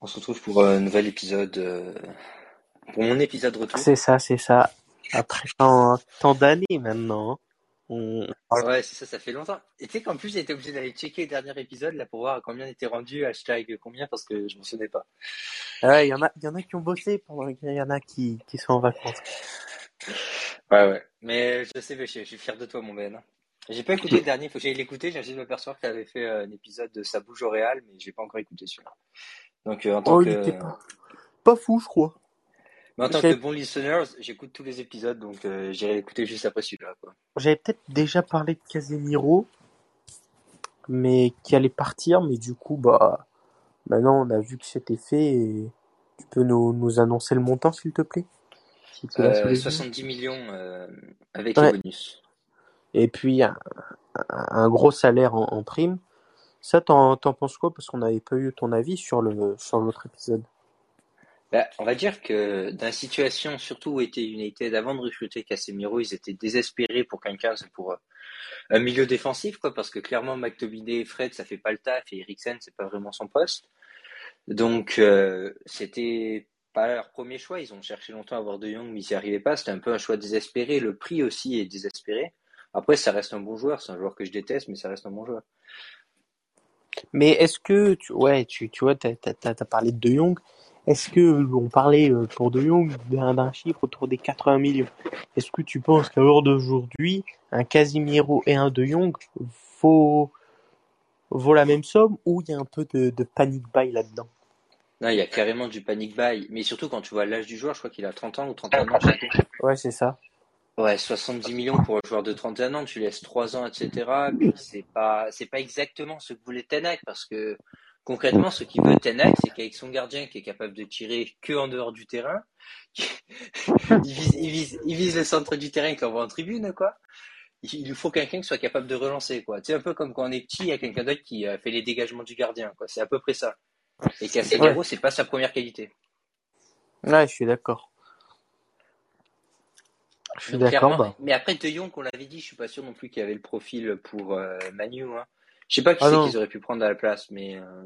On se retrouve pour un nouvel épisode, euh, pour mon épisode retour. C'est ça, c'est ça. Après tant, tant d'années maintenant. On... Ouais, c'est ça, ça fait longtemps. Et tu sais qu'en plus, j'ai été obligé d'aller checker le dernier épisode là pour voir combien était rendu, hashtag combien, parce que je m'en souvenais pas. Ouais, il y en a, y en a qui ont bossé pendant qu'il y en a qui, qui sont en vacances. Ouais, ouais. Mais je sais, je suis fier de toi, mon Ben. J'ai pas écouté le dernier, faut que j'aille l'écouter. J'ai de m'apercevoir que tu avais fait euh, un épisode de Ça bouge au Réal, mais j'ai pas encore écouté celui-là. Donc, euh, en tant Oh, que, il était pas, pas fou, je crois. mais en tant que bon listener, j'écoute tous les épisodes, donc euh, j'irai l'écouter juste après celui-là. J'avais peut-être déjà parlé de Casemiro, mais qui allait partir, mais du coup, bah, maintenant on a vu que c'était fait et tu peux nous, nous annoncer le montant, s'il te plaît? Euh, les yeux. 70 millions euh, avec Ouais. les bonus. Et puis, un, gros salaire en, prime. Ça, t'en, t'en penses quoi? Parce qu'on n'avait pas eu ton avis sur le, sur l'autre épisode. Bah, on va dire que dans la situation, surtout où était United, avant de recruter Casemiro, ils étaient désespérés pour quelqu'un, pour euh, un milieu défensif, quoi, parce que clairement, McTominay et Fred, ça fait pas le taf, et Eriksen, c'est pas vraiment son poste. Donc, euh, c'était pas leur premier choix. Ils ont cherché longtemps à avoir De Jong, mais ils n'y arrivaient pas. C'était un peu un choix désespéré. Le prix aussi est désespéré. Après, ça reste un bon joueur. C'est un joueur que je déteste, mais ça reste un bon joueur. Mais est-ce que, tu, ouais, tu, tu vois, t'as, t'as, parlé de De Jong. Est-ce que on parlait euh, pour De Jong d'un, d'un chiffre autour des 80 millions? Est-ce que tu penses qu'à l'heure d'aujourd'hui, un Casimiro et un De Jong vaut, vaut la même somme ou il y a un peu de, de panic buy là-dedans? Non, il y a carrément du panic buy. Mais surtout, quand tu vois l'âge du joueur, je crois qu'il a 30 ans ou 31 ans. Ouais, c'est ça. Ouais, 70 millions pour un joueur de 31 ans, tu laisses 3 ans, etc. C'est pas, c'est pas exactement ce que voulait Ten Hag, parce que concrètement, ce qu'il veut Ten Hag, c'est qu'avec son gardien qui est capable de tirer que en dehors du terrain, il vise, il vise, il vise le centre du terrain qui envoie en tribune, quoi. Il lui faut quelqu'un qui soit capable de relancer, quoi. C'est un peu comme quand on est petit, il y a quelqu'un d'autre qui fait les dégagements du gardien, quoi. C'est à peu près ça. Et Casemiro, c'est pas sa première qualité. Ouais, je suis d'accord. Je suis d'accord, bah. mais après De Jong, on l'avait dit, je suis pas sûr non plus qu'il avait le profil pour euh, Manu. Hein. Je sais pas qui Ah c'est qu'ils auraient pu prendre à la place, mais euh,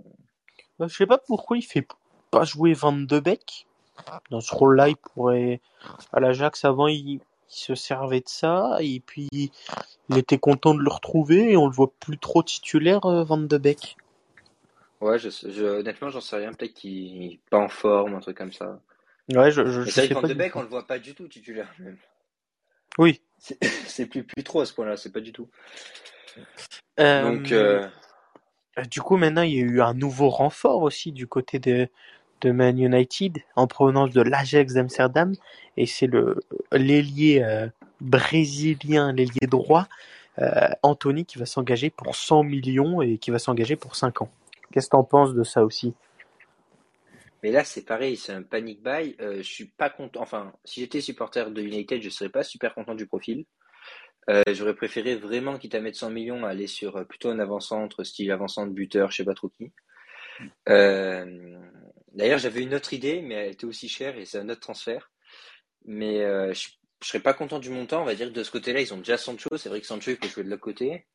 Bah, je sais pas pourquoi il fait pas jouer Van de Beek. Dans ce rôle-là, il pourrait, à l'Ajax avant, il, il se servait de ça, et puis il était content de le retrouver, et on le voit plus trop titulaire, euh, Van de Beek. ouais, je, je, honnêtement, j'en sais rien. Peut-être qu'il est pas en forme, un truc comme ça. Ouais, je, je, je c'est vrai sais pas Van de Beek, on le voit pas du tout titulaire. Même. Oui. C'est plus, plus trop à ce point-là, c'est pas du tout. Euh, Donc, euh, Du coup, maintenant, il y a eu un nouveau renfort aussi du côté de, de Man United, en provenance de l'Ajax d'Amsterdam, et c'est le l'ailier euh, brésilien, l'ailier droit, euh, Anthony, qui va s'engager pour 100 millions et qui va s'engager pour 5 ans. Qu'est-ce que t'en penses de ça aussi? Mais là, c'est pareil, c'est un panic buy. Euh, je suis pas content. Enfin, si j'étais supporter de United, je serais pas super content du profil. Euh, j'aurais préféré vraiment, quitte à mettre 100 millions, aller sur euh, plutôt un avant-centre, style avant-centre, buteur, je sais pas trop qui. Euh, d'ailleurs, j'avais une autre idée, mais elle était aussi chère et c'est un autre transfert. Mais je, je serais pas content du montant. On va dire que de ce côté-là, ils ont déjà Sancho. C'est vrai que Sancho, il peut jouer de l'autre côté.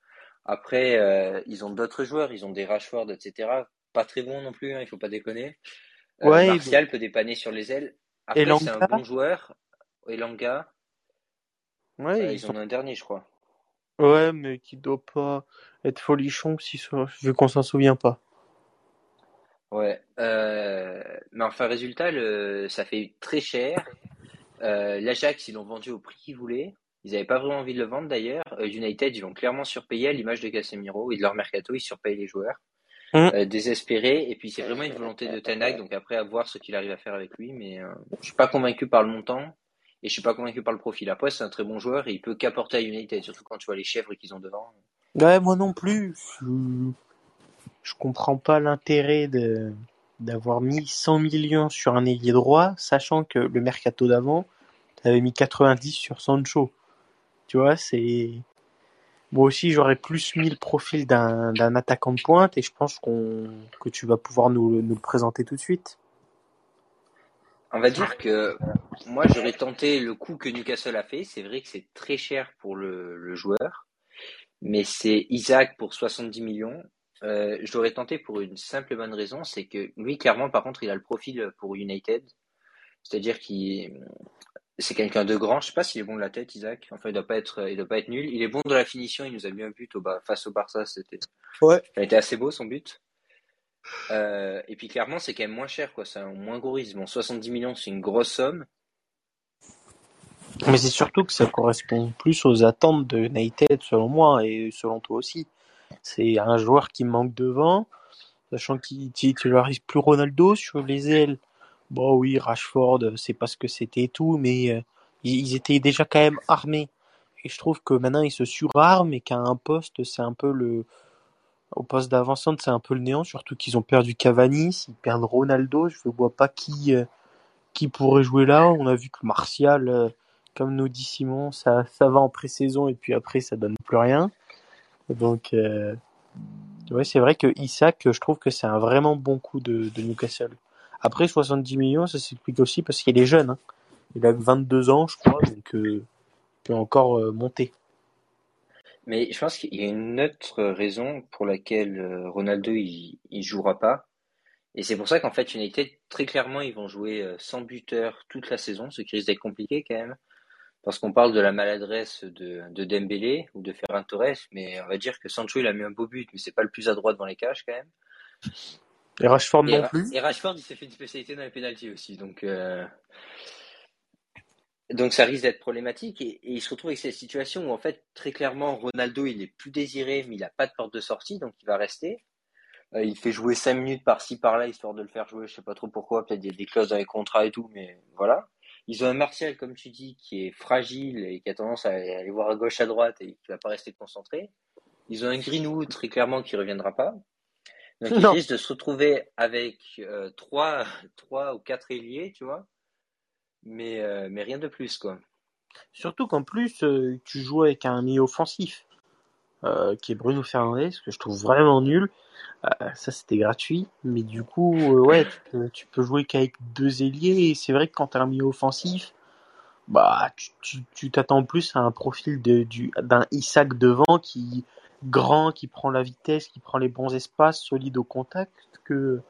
Après, ils ont d'autres joueurs. Ils ont des Rashford, etc. Pas très bons non plus, hein, il faut pas déconner. Euh, Ouais, Martial peut dépanner sur les ailes. Après, c'est un bon joueur. Elanga, Ouais, euh, ils ils sont... en ont un dernier, je crois. ouais, mais qui doit pas être folichon si, ça- vu qu'on s'en souvient pas. Ouais. Euh, mais enfin, résultat, le, ça fait très cher. Euh, L'Ajax, ils l'ont vendu au prix qu'ils voulaient. Ils n'avaient pas vraiment envie de le vendre d'ailleurs. United, ils l'ont clairement surpayé à l'image de Casemiro et de leur mercato, ils surpayent les joueurs. Hum. Euh, désespérés. Et puis c'est vraiment une volonté de Ten Hag, donc après à voir ce qu'il arrive à faire avec lui. Mais euh, je suis pas convaincu par le montant et je suis pas convaincu par le profil. Après, c'est un très bon joueur et il peut qu'apporter à United, surtout quand tu vois les chèvres qu'ils ont devant. Ouais, moi non plus. Je, je comprends pas l'intérêt de d'avoir mis 100 millions sur un ailier droit, sachant que le mercato d'avant, t'avais mis 90 sur Sancho. Tu vois, c'est... Moi aussi, j'aurais plus mis le profil d'un attaquant de pointe, et je pense qu'on que tu vas pouvoir nous, nous le présenter tout de suite. On va dire que moi j'aurais tenté le coup que Newcastle a fait. C'est vrai que c'est très cher pour le, le joueur, mais c'est Isaac pour 70 millions. Euh, je l'aurais tenté pour une simple et bonne raison, c'est que lui, clairement, par contre, il a le profil pour United. C'est-à-dire qu'il c'est quelqu'un de grand. Je sais pas s'il est bon de la tête, Isaac. Enfin, il doit pas être, il doit pas être nul. Il est bon de la finition. Il nous a mis un but au bas, face au Barça. C'était, Ouais. ça a été assez beau son but. Euh, et puis clairement, c'est quand même moins cher, quoi. C'est un moins gros risque. Bon, 70 millions, c'est une grosse somme. Mais c'est surtout que ça correspond plus aux attentes de United, selon moi, et selon toi aussi. C'est un joueur qui manque devant, sachant qu'il tu tu leur arrives plus Ronaldo sur les ailes. Bon oui, Rashford, c'est pas ce que c'était et tout, mais euh, ils étaient déjà quand même armés. Et je trouve que maintenant ils se surarment et qu'à un poste, c'est un peu le au poste d'avancante, c'est un peu le néant, surtout qu'ils ont perdu Cavani, s'ils perdent Ronaldo, je ne vois pas qui euh, qui pourrait jouer là. On a vu que Martial, euh, comme nous dit Simon, ça ça va en pré-saison et puis après ça donne plus rien. Donc euh, ouais, c'est vrai que Isaac, je trouve que c'est un vraiment bon coup de Newcastle. Après 70 millions, ça s'explique aussi parce qu'il est jeune. Hein. Il a que 22 ans, je crois, donc euh, il peut encore euh, monter. Mais je pense qu'il y a une autre raison pour laquelle euh, Ronaldo il, jouera pas. Et c'est pour ça qu'en fait United très clairement ils vont jouer sans buteur toute la saison, ce qui risque d'être compliqué quand même. Parce qu'on parle de la maladresse de, de Dembélé ou de Ferran Torres, mais on va dire que Sancho il a mis un beau but, mais c'est pas le plus adroit devant les cages quand même. Et Rashford Et, non plus. et Rashford il s'est fait une spécialité dans les pénaltys aussi, donc euh, donc ça risque d'être problématique. Et, et il se retrouve avec cette situation où en fait très clairement Ronaldo il est plus désiré, mais il a pas de porte de sortie, donc il va rester. Euh, il fait jouer 5 minutes par-ci par-là histoire de le faire jouer, je sais pas trop pourquoi, peut-être il y a des clauses dans les contrats et tout, mais voilà. Ils ont un Martial, comme tu dis, qui est fragile et qui a tendance à aller voir à gauche, à droite et qui va pas rester concentré. Ils ont un Greenwood, très clairement, qui reviendra pas. Donc Non. risquent de se retrouver avec euh, trois, trois ou quatre ailiers, tu vois, mais, euh, mais rien de plus, quoi. Surtout qu'en plus, euh, tu joues avec un milieu offensif, euh, qui est Bruno Fernandes, que je trouve vraiment nul. Ça, c'était gratuit. Mais du coup, ouais, tu peux, tu peux jouer qu'avec deux ailiers. Et c'est vrai que quand tu as un milieu offensif, bah, tu tu tu t'attends plus à un profil de, du, d'un Isaac devant qui grand, qui prend la vitesse, qui prend les bons espaces, solide au contact, que,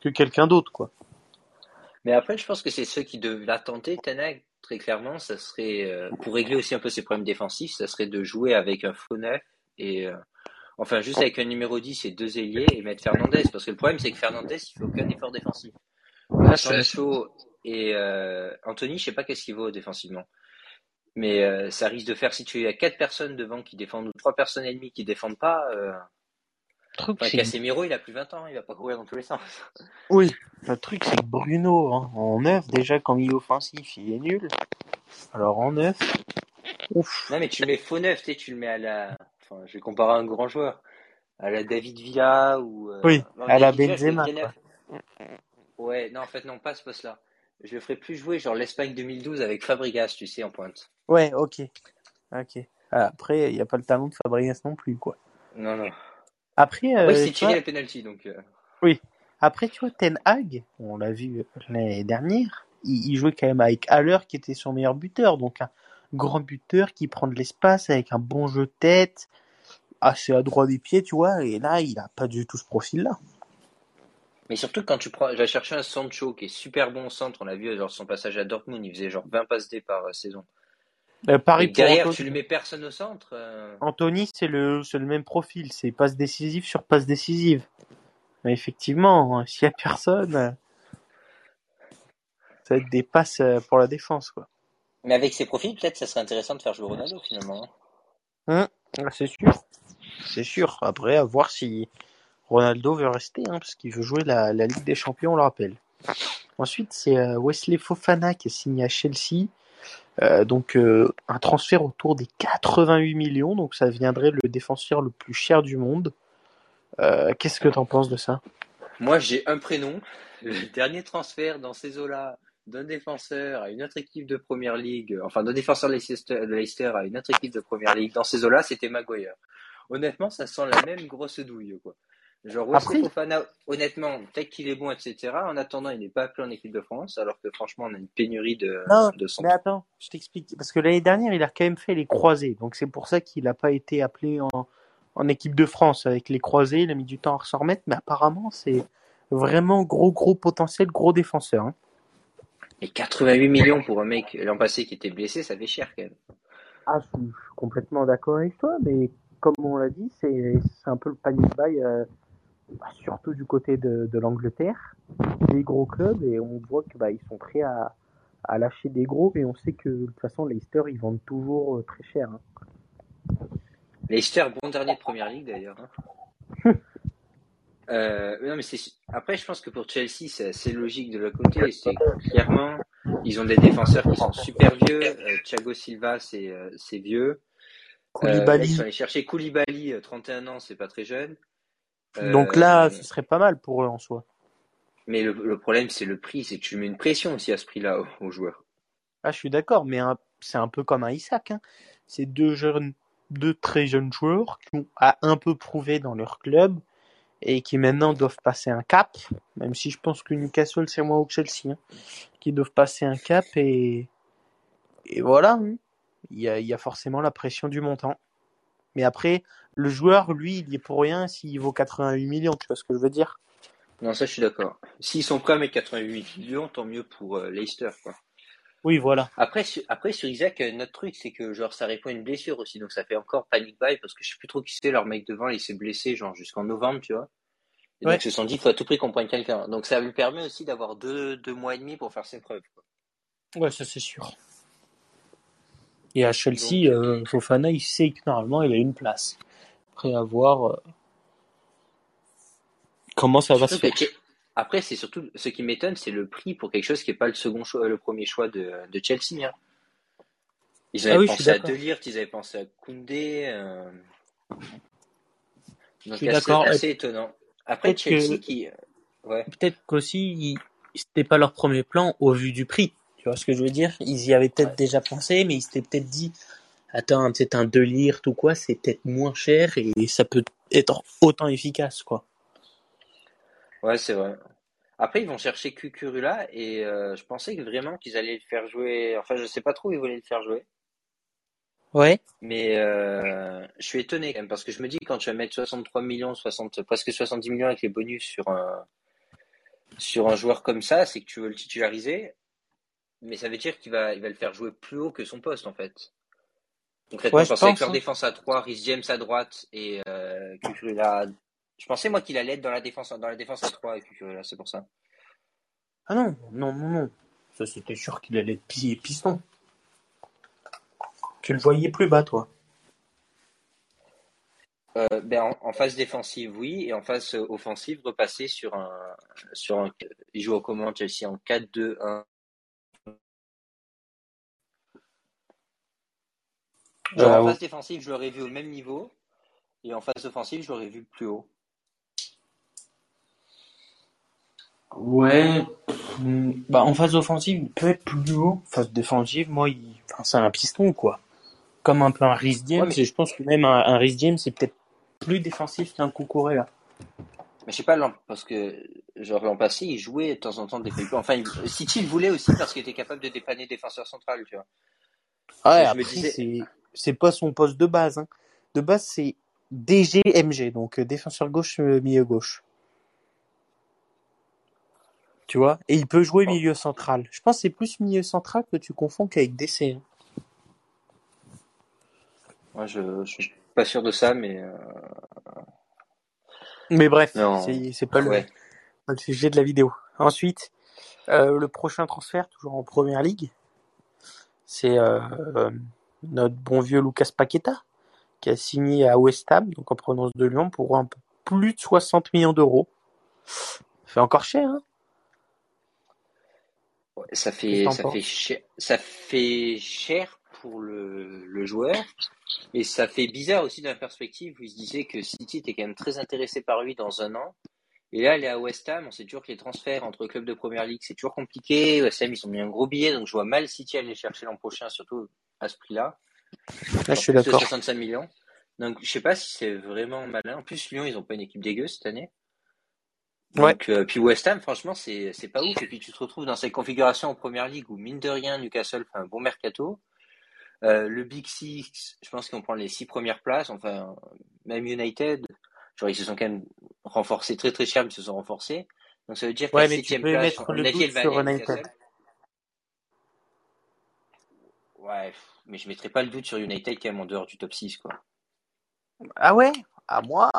que quelqu'un d'autre, quoi. Mais après, je pense que c'est ceux qui devaient la tenter, très clairement, ça serait, euh, pour régler aussi un peu ses problèmes défensifs, ça serait de jouer avec un faux neuf et, euh, enfin, juste avec un numéro 10 et deux ailiers et mettre Fernandez. Parce que le problème, c'est que Fernandez, il fait aucun effort défensif. Ah, Sancho et euh, Anthony, je sais pas qu'est-ce qu'il vaut défensivement. Mais euh, ça risque de faire, si tu as quatre personnes devant qui défendent ou trois personnes et demie qui défendent pas, euh, Le truc, enfin, Casemiro, il a plus 20 ans, il va pas courir dans tous les sens. Oui, le truc c'est que Bruno, hein, en neuf, déjà quand milieu offensif, il est nul. Alors en neuf, ouf. Non, mais tu le mets faux neuf, tu sais, tu le mets à la. Enfin, je vais comparer à un grand joueur. À la David Villa ou. euh, Oui, non, à la Benzema. Ouais, non, en fait, non, pas ce poste-là. Je le ferai plus jouer, genre l'Espagne 2012 avec Fabregas, tu sais, en pointe. Ouais, ok. Ok. Après, il n'y a pas le talent de Fabregas non plus, quoi. Non, non. Après, il euh, tiré vois, donc. euh, oui. Après, tu vois, Ten Hag, on l'a vu l'année dernière, il, il jouait quand même avec Haller qui était son meilleur buteur. Donc un grand buteur qui prend de l'espace avec un bon jeu de tête, assez adroit des pieds, tu vois. Et là, il a pas du tout ce profil-là. Mais surtout quand tu prends. J'ai cherché un Sancho qui est super bon au centre, on l'a vu, genre son passage à Dortmund, il faisait genre 20 passes D par euh, saison. Euh, Et que pour derrière, Anthony. tu lui mets personne au centre. euh, Anthony, c'est le, le même profil, c'est passe décisive sur passe décisive. Mais effectivement, hein, s'il y a personne, euh, ça va être des passes pour la défense, quoi. Mais avec ses profils, peut-être ça serait intéressant de faire jouer Ronaldo finalement. hein. Hum, ah, c'est sûr. C'est sûr. Après, à voir si Ronaldo veut rester, hein, parce qu'il veut jouer la, Ligue des Champions, on le rappelle. Ensuite, c'est euh, Wesley Fofana qui est signé à Chelsea. Euh, donc, euh, un transfert autour des 88 millions. Donc, ça deviendrait le défenseur le plus cher du monde. Qu'est-ce que t'en penses de ça? Moi, j'ai un prénom. Le dernier transfert dans ces eaux-là d'un défenseur à une autre équipe de première ligue, enfin d'un défenseur de Leicester, de Leicester à une autre équipe de première ligue dans ces eaux-là, c'était Maguire. Honnêtement, ça sent la même grosse douille, quoi. Genre, Wesley Fofana, honnêtement, peut-être qu'il est bon, etc. En attendant, il n'est pas appelé en équipe de France, alors que franchement, on a une pénurie de, Non, de centre. Mais attends, je t'explique. Parce que l'année dernière, il a quand même fait les croisés. Donc, c'est pour ça qu'il n'a pas été appelé en, en équipe de France avec les croisés, il a mis du temps à s'en remettre, mais apparemment c'est vraiment gros gros potentiel, gros défenseur. Hein. Et 88 millions pour un mec l'an passé qui était blessé, ça fait cher quand même. Ah, je suis complètement d'accord avec toi, mais comme on l'a dit, c'est un peu le panic buy, euh, surtout du côté de, de l'Angleterre, des gros clubs, et on voit qu'ils bah, sont prêts à, à lâcher des gros, mais on sait que de toute façon, Leicester, ils vendent toujours euh, très cher. Hein. Leicester, bon dernier de première ligue d'ailleurs. Hein. euh, non, mais après, je pense que pour Chelsea, c'est assez logique de leur côté. C'est clairement, ils ont des défenseurs qui sont super vieux. Euh, Thiago Silva, c'est euh, vieux. Koulibaly. ils sont allés chercher Koulibaly, 31 ans, c'est pas très jeune. Donc là, ce serait pas mal pour eux en soi. Mais le, problème, c'est le prix, c'est que tu mets une pression aussi à ce prix-là aux, joueurs. Ah, je suis d'accord, mais c'est un peu comme un Isaac. Hein. C'est deux jeunes, deux très jeunes joueurs qui ont un peu prouvé dans leur club et qui maintenant doivent passer un cap, même si je pense que Newcastle c'est moins haut que Chelsea, hein, qui doivent passer un cap et, et voilà, hein. il, y a, il y a forcément la pression du montant. Mais après, le joueur, lui, il y est pour rien s'il vaut 88 millions, tu vois ce que je veux dire? Non, ça, je suis d'accord. S'ils sont prêts à mettre 88 millions, tant mieux pour euh, Leicester, quoi. Oui, voilà. Après, sur, après, sur Isaac, euh, notre truc, c'est que, genre, ça répond à une blessure aussi. Donc, ça fait encore panic buy parce que je sais plus trop qui c'est, leur mec devant, il s'est blessé, genre, jusqu'en novembre, tu vois. Et donc, ils se sont dit, faut à tout prix qu'on prenne quelqu'un. Donc, ça lui permet aussi d'avoir deux, deux mois et demi pour faire ses preuves, quoi. Ouais, ça, c'est sûr. Et à Chelsea, euh, Fofana, il sait que normalement, il a une place. Après avoir. Euh Comment ça va se faire? Après, c'est surtout ce qui m'étonne, c'est le prix pour quelque chose qui n'est pas le second choix, le premier choix de, de Chelsea. Hein. Ils avaient ah pensé à Delirte, ils avaient pensé à Koundé. Euh... Donc, c'est assez, étonnant. Après, Chelsea qui. Ouais. Peut-être qu'aussi, c'était pas leur premier plan au vu du prix. Tu vois ce que je veux dire? Ils y avaient peut-être déjà pensé, mais ils s'étaient peut-être dit Attends, c'est un Delirte ou quoi, c'est peut-être moins cher et ça peut être autant efficace, quoi. Ouais, c'est vrai. Après, ils vont chercher Cucurula et euh, je pensais que vraiment qu'ils allaient le faire jouer. Enfin, je sais pas trop où ils voulaient le faire jouer. Ouais. Mais euh, je suis étonné quand même parce que je me dis quand tu vas mettre 63 millions, 60, presque 70 millions avec les bonus sur un, sur un joueur comme ça, c'est que tu veux le titulariser. Mais ça veut dire qu'il va, il va le faire jouer plus haut que son poste en fait. Concrètement, ouais, je pensais que leur hein. défense à 3, Rhys James à droite et euh, je pensais, moi, qu'il allait être dans la défense, dans la défense à 3 avec là, c'est pour ça. Ah non, non, non, non. Ça, c'était sûr qu'il allait être piston. Tu le voyais plus bas, toi euh, ben, en, phase défensive, oui, et en phase offensive, repasser sur un, sur un, il joue au comment Chelsea en 4-2-1. En euh, phase défensive, je l'aurais vu au même niveau, et en phase offensive, je l'aurais vu plus haut. Ouais. Bah, en phase offensive, il peut être plus haut. Phase défensive, moi, il... enfin, c'est un piston, quoi. Comme un peu un Rhys James. mais... je pense que même un, un Rhys James, c'est peut-être plus défensif qu'un là. Mais je sais pas, parce que, genre, l'an passé, il jouait de temps en temps des Enfin, il... City le voulait aussi parce qu'il était capable de dépanner défenseur central, tu vois. Ah ouais, après, c'est, c'est pas son poste de base, hein. De base, c'est DG-MG, donc euh, défenseur gauche, euh, milieu gauche tu vois? Et il peut jouer milieu central. Je pense que c'est plus milieu central que tu confonds qu'avec DC. Hein. Moi, je, suis pas sûr de ça, mais. Euh, mais bref, c'est pas le, sujet de la vidéo. Ensuite, euh, le prochain transfert, toujours en première ligue, c'est euh, notre bon vieux Lucas Paqueta, qui a signé à West Ham, donc en provenance de Lyon, pour un peu plus de 60 millions d'euros. Fait encore cher, hein ça fait, ça fait, cher, ça fait cher pour le, le joueur. Et ça fait bizarre aussi dans la perspective où il se disait que City était quand même très intéressé par lui dans un an. Et là, il est à West Ham. On sait toujours que les transferts entre clubs de première ligue, c'est toujours compliqué. West Ham, ils ont mis un gros billet. Donc, je vois mal City aller chercher l'an prochain, surtout à ce prix-là. Là, je suis d'accord. 65 millions. Donc, je sais pas si c'est vraiment malin. En plus, Lyon, ils ont pas une équipe dégueu cette année. Donc, euh, puis West Ham, franchement, c'est pas ouf. Et puis tu te retrouves dans cette configuration en première ligue où mine de rien, Newcastle fait un bon mercato. Euh, le Big Six, je pense qu'on prend les six premières places. Enfin, même United, genre ils se sont quand même renforcés très très cher, mais ils se sont renforcés. Donc ça veut dire Ouais, qu'à mais tu septième peux place, mettre on le a. United. Ouais, mais je mettrais pas le doute sur United quand même en dehors du top 6, quoi. Ah ouais? À moi,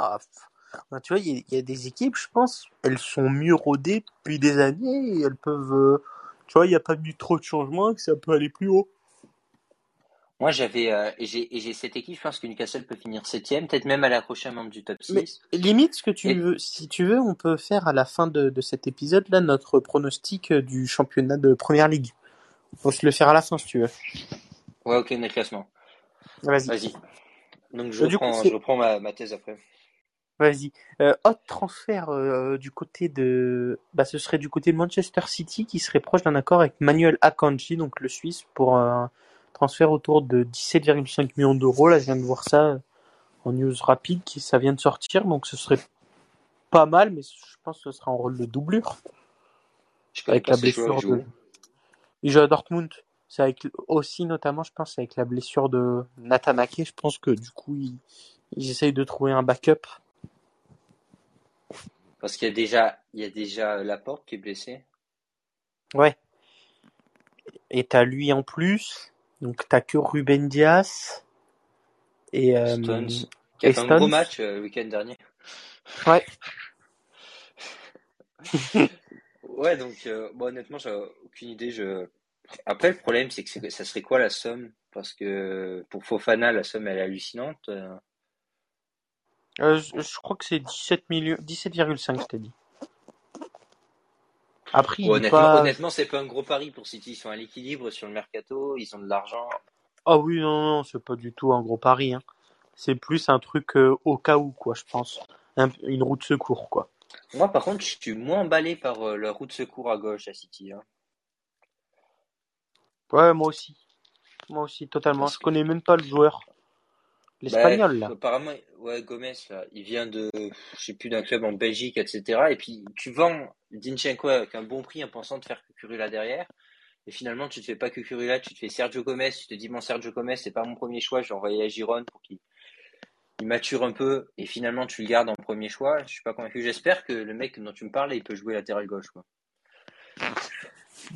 ben, tu vois, il y, a- il y a des équipes, je pense, elles sont mieux rodées depuis des années et elles peuvent, euh, tu vois, il n'y a pas eu trop de changements, que ça peut aller plus haut. Moi, j'avais, euh, et j'ai, et j'ai cette équipe, je pense que Newcastle peut finir septième, peut-être même aller accrocher un membre du top Mais 6. limite, ce que tu Et, veux, si tu veux, on peut faire à la fin de, de cet épisode-là notre pronostic euh, du championnat de Première Ligue. Peut se le faire à la fin si tu veux. ouais, ok, notre classement. Vas-y. Vas-y. Donc, je Euh, coup, reprends, je c'est, reprends ma, ma thèse après. vas-y. Euh, autre transfert euh, du côté de, bah, ce serait du côté de Manchester City qui serait proche d'un accord avec Manuel Akanji, donc le Suisse, pour un transfert autour de 17,5 millions d'euros. Là, je viens de voir ça en news rapide, qui ça vient de sortir, donc ce serait pas mal, mais je pense que ce sera en rôle de doublure Je avec la blessure de. Il joue à Dortmund. C'est avec aussi notamment, je pense, avec la blessure de Nathan Ake. Je pense que du coup, ils, ils essayent de trouver un backup. Parce qu'il y a déjà, il y a déjà Laporte qui est blessé. Ouais. Et t'as lui en plus. Donc t'as que Ruben Dias et, euh, Stones, qui a fait un gros match euh, le week-end dernier. Ouais. Ouais, donc, euh, bon, honnêtement, j'ai aucune idée. Je... Après, le problème, c'est que ça serait quoi la somme? Parce que pour Fofana, la somme, elle est hallucinante. euh. Euh, je, je crois que c'est 17 millions, 17,5, je t'ai dit. Après, Bon, honnêtement, pas. honnêtement, c'est pas un gros pari pour City. Ils sont à l'équilibre sur le mercato, ils ont de l'argent. Ah oui, non, non, c'est pas du tout un gros pari. Hein. C'est plus un truc euh, au cas où, quoi, je pense. Un- une roue de secours, quoi. Moi, par contre, je suis moins emballé par euh, leur route de secours à gauche à City. hein. Ouais, moi aussi. Moi aussi, totalement. Parce Je que, connais même pas le joueur. bah, L'espagnol, là. apparemment, ouais, Gomez, là, il vient de, je sais plus, d'un club en Belgique, etc. Et puis, tu vends Dinchenko avec un bon prix en pensant te faire Cucurella derrière. Et finalement, tu te fais pas Cucurella, tu te fais Sergio Gomez. Tu te dis, bon, Sergio Gomez, c'est pas mon premier choix. Je vais envoyer à Giron pour qu'il il mature un peu. Et finalement, tu le gardes en premier choix. Je suis pas convaincu. J'espère que le mec dont tu me parles, il peut jouer latéral gauche, quoi.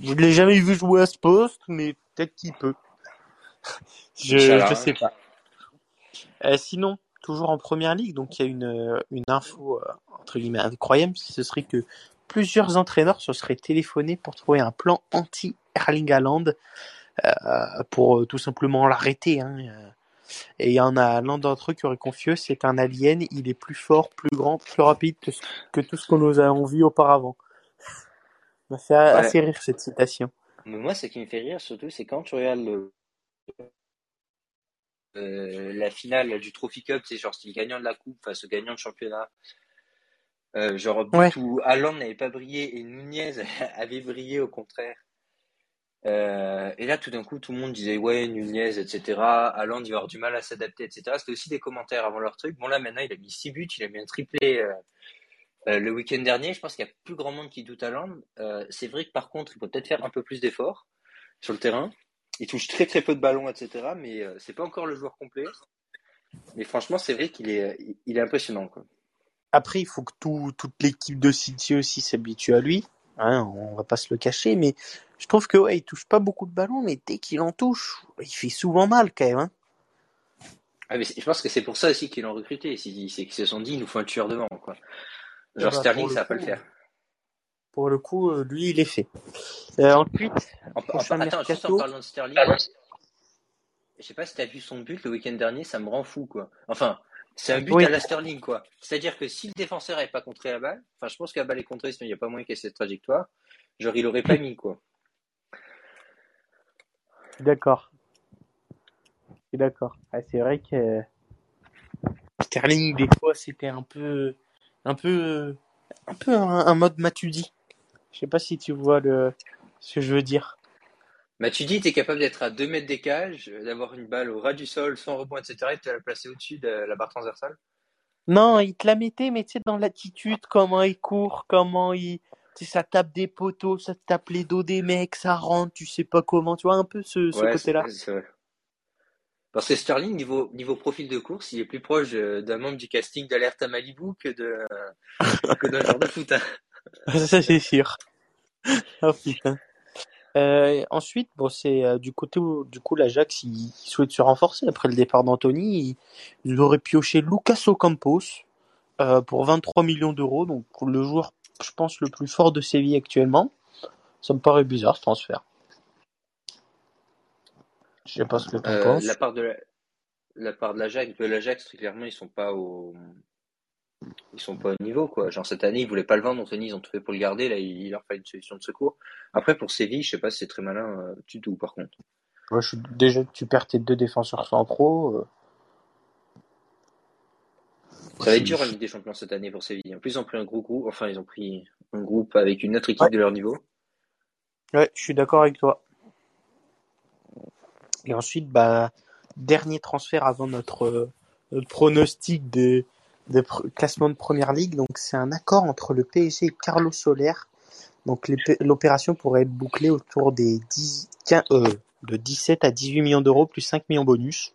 Je l'ai jamais vu jouer à ce poste, mais peut-être qu'il peut. Je, sais pas. Euh, sinon, toujours en première ligue, donc il y a une, une info euh, entre guillemets incroyable, ce serait que plusieurs entraîneurs se seraient téléphonés pour trouver un plan anti-Erling Haaland euh, pour tout simplement l'arrêter. Hein. Et il y en a l'un d'entre eux qui aurait confié, c'est un alien, il est plus fort, plus grand, plus rapide que, tout ce que nous avons vu auparavant. Ça m'a fait Ouais. assez rire cette citation. Mais moi, ce qui me fait rire, surtout, c'est quand tu regardes le, euh, la finale du Trophy Cup, c'est genre c'était le gagnant de la coupe face au gagnant de championnat. Euh, genre Ouais. où Haaland n'avait pas brillé et Nunez avait brillé au contraire. Euh, et là, tout d'un coup, tout le monde disait ouais, Nunez, etc. Haaland, il va avoir du mal à s'adapter, etc. C'était aussi des commentaires avant leur truc. Bon là, maintenant, il a mis 6 buts, il a mis un triplé euh, euh, le week-end dernier. Je pense qu'il y a plus grand monde qui doute Haaland. Euh, c'est vrai que par contre, il faut peut-être faire un peu plus d'efforts sur le terrain. Il touche très très peu de ballons, etc. Mais c'est pas encore le joueur complet. Mais franchement, c'est vrai qu'il est, il est impressionnant. Après, il faut que tout, toute l'équipe de City aussi s'habitue à lui. Hein, on va pas se le cacher, mais je trouve que ouais, il touche pas beaucoup de ballons, mais dès qu'il en touche, il fait souvent mal quand même. Hein. Ah, mais je pense que c'est pour ça aussi qu'ils l'ont recruté. C'est qu'ils se sont dit, il nous faut un tueur devant, quoi. Et Genre bah, Sterling, ça va pas le faire. pour le coup, euh, lui, il est fait. Euh, ensuite, En- en- attends, juste en parlant de Sterling, je sais pas si t'as vu son but le week-end dernier, ça me rend fou, quoi. Enfin, c'est un but Oui. à la Sterling, quoi. C'est-à-dire que si le défenseur n'avait pas contré la balle, enfin, je pense que la balle est contrée, sinon il n'y a pas moyen qu'il y ait cette trajectoire, genre il aurait pas mis, quoi. D'accord. D'accord. Ah, c'est vrai que Sterling, des fois, c'était un peu, un peu, un peu un, un mode Matuidi. Je sais pas si tu vois le, ce que je veux dire. Bah, tu dis, t'es capable d'être à 2 mètres des cages, euh, d'avoir une balle au ras du sol, sans rebond, etc., et de la placer au-dessus de la barre transversale. Non, il te la mettait, mais tu sais, dans l'attitude, comment il court, comment il, tu sais, ça tape des poteaux, ça tape les dos des mecs, ça rentre, tu sais pas comment, tu vois, un peu ce, ce Ouais, côté-là. Parce que Sterling, niveau, niveau profil de course, il est plus proche euh, d'un membre du casting d'Alerte à Malibu que de que d'un joueur de foot. hein. Ça, c'est sûr. Oh putain. Euh, ensuite, bon, c'est euh, du côté où, du coup, l'Ajax, il, il souhaite se renforcer après le départ d'Anthony. Il, ils auraient pioché Lucas Ocampos euh, pour 23 millions d'euros, donc le joueur, je pense, le plus fort de Séville actuellement. Ça me paraît bizarre ce transfert. Je sais pas ce que t'en Euh, penses. la part de la, la part de l'Ajax, de l'Ajax, très clairement, ils sont pas au ils sont pas au niveau quoi. Genre cette année, ils voulaient pas le vendre, Anthony, ils ont tout fait pour le garder. Là, il, leur fallait une solution de secours. Après, pour Séville, je sais pas si c'est très malin euh, du tout. Par contre, Ouais, je suis déjà tu perds tes deux défenseurs centraux. euh, ça va être dur en Ligue des Champions cette année pour Séville. En plus, ils ont pris un gros groupe. Enfin, ils ont pris un groupe avec une autre équipe Ouais. de leur niveau. Ouais, je suis d'accord avec toi. Et ensuite, bah, dernier transfert avant notre, euh, notre pronostic de, de classement de première ligue. Donc, c'est un accord entre le PSG et Carlos Soler. Donc, l'opération pourrait être bouclée autour des 10, 15, euh, de 17 à 18 millions d'euros plus 5 millions bonus.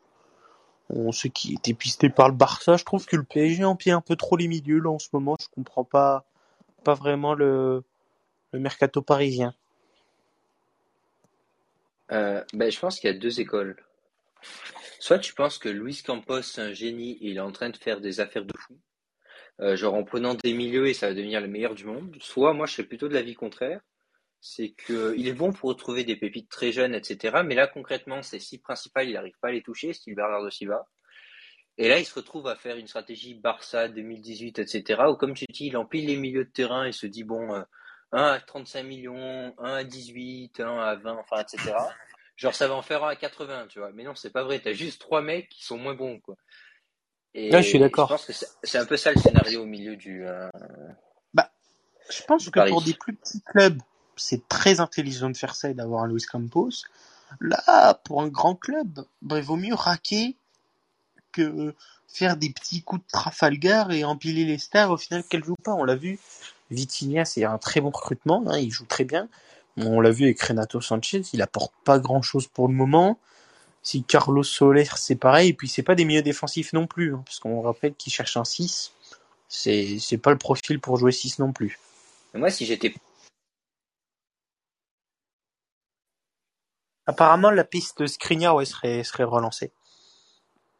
On, ce qui était pisté par le Barça. Je trouve que le PSG empile un peu trop les milieux, là, en ce moment. Je comprends pas, pas vraiment le, le mercato parisien. Euh, ben, je pense qu'il y a deux écoles. Soit tu penses que Luis Campos, c'est un génie il est en train de faire des affaires de fou, euh, genre en prenant des milieux et ça va devenir le meilleur du monde. Soit moi, je serais plutôt de l'avis contraire. C'est que il est bon pour retrouver des pépites très jeunes, etc. Mais là, concrètement, ses six principales, il n'arrive pas à les toucher, style Bernardo Silva. Et là, il se retrouve à faire une stratégie Barça 2018, etc. Où, comme tu dis, il empile les milieux de terrain et se dit, bon, euh, 1 à 35 millions, 1 à 18, 1 à 20, enfin, etc. Genre, ça va en faire un à 80, tu vois. Mais non, c'est pas vrai. T'as juste trois mecs qui sont moins bons, quoi. Et Ouais, je suis d'accord. pense que c'est un peu ça le scénario au milieu du, euh, Bah, je pense que pour des plus petits clubs, c'est très intelligent de faire ça et d'avoir un Luis Campos. Là, pour un grand club, bah, il vaut mieux raquer que faire des petits coups de Trafalgar et empiler les stars au final qu'elles jouent pas. On l'a vu, Vitinha, c'est un très bon recrutement, hein, il joue très bien. On l'a vu avec Renato Sanchez, il apporte pas grand chose pour le moment. Si Carlos Soler, c'est pareil, et puis c'est pas des milieux défensifs non plus, hein, parce qu'on rappelle qu'il cherche un 6. C'est, c'est pas le profil pour jouer 6 non plus. Moi, si j'étais Apparemment, la piste Skriniar ouais, serait, serait relancée.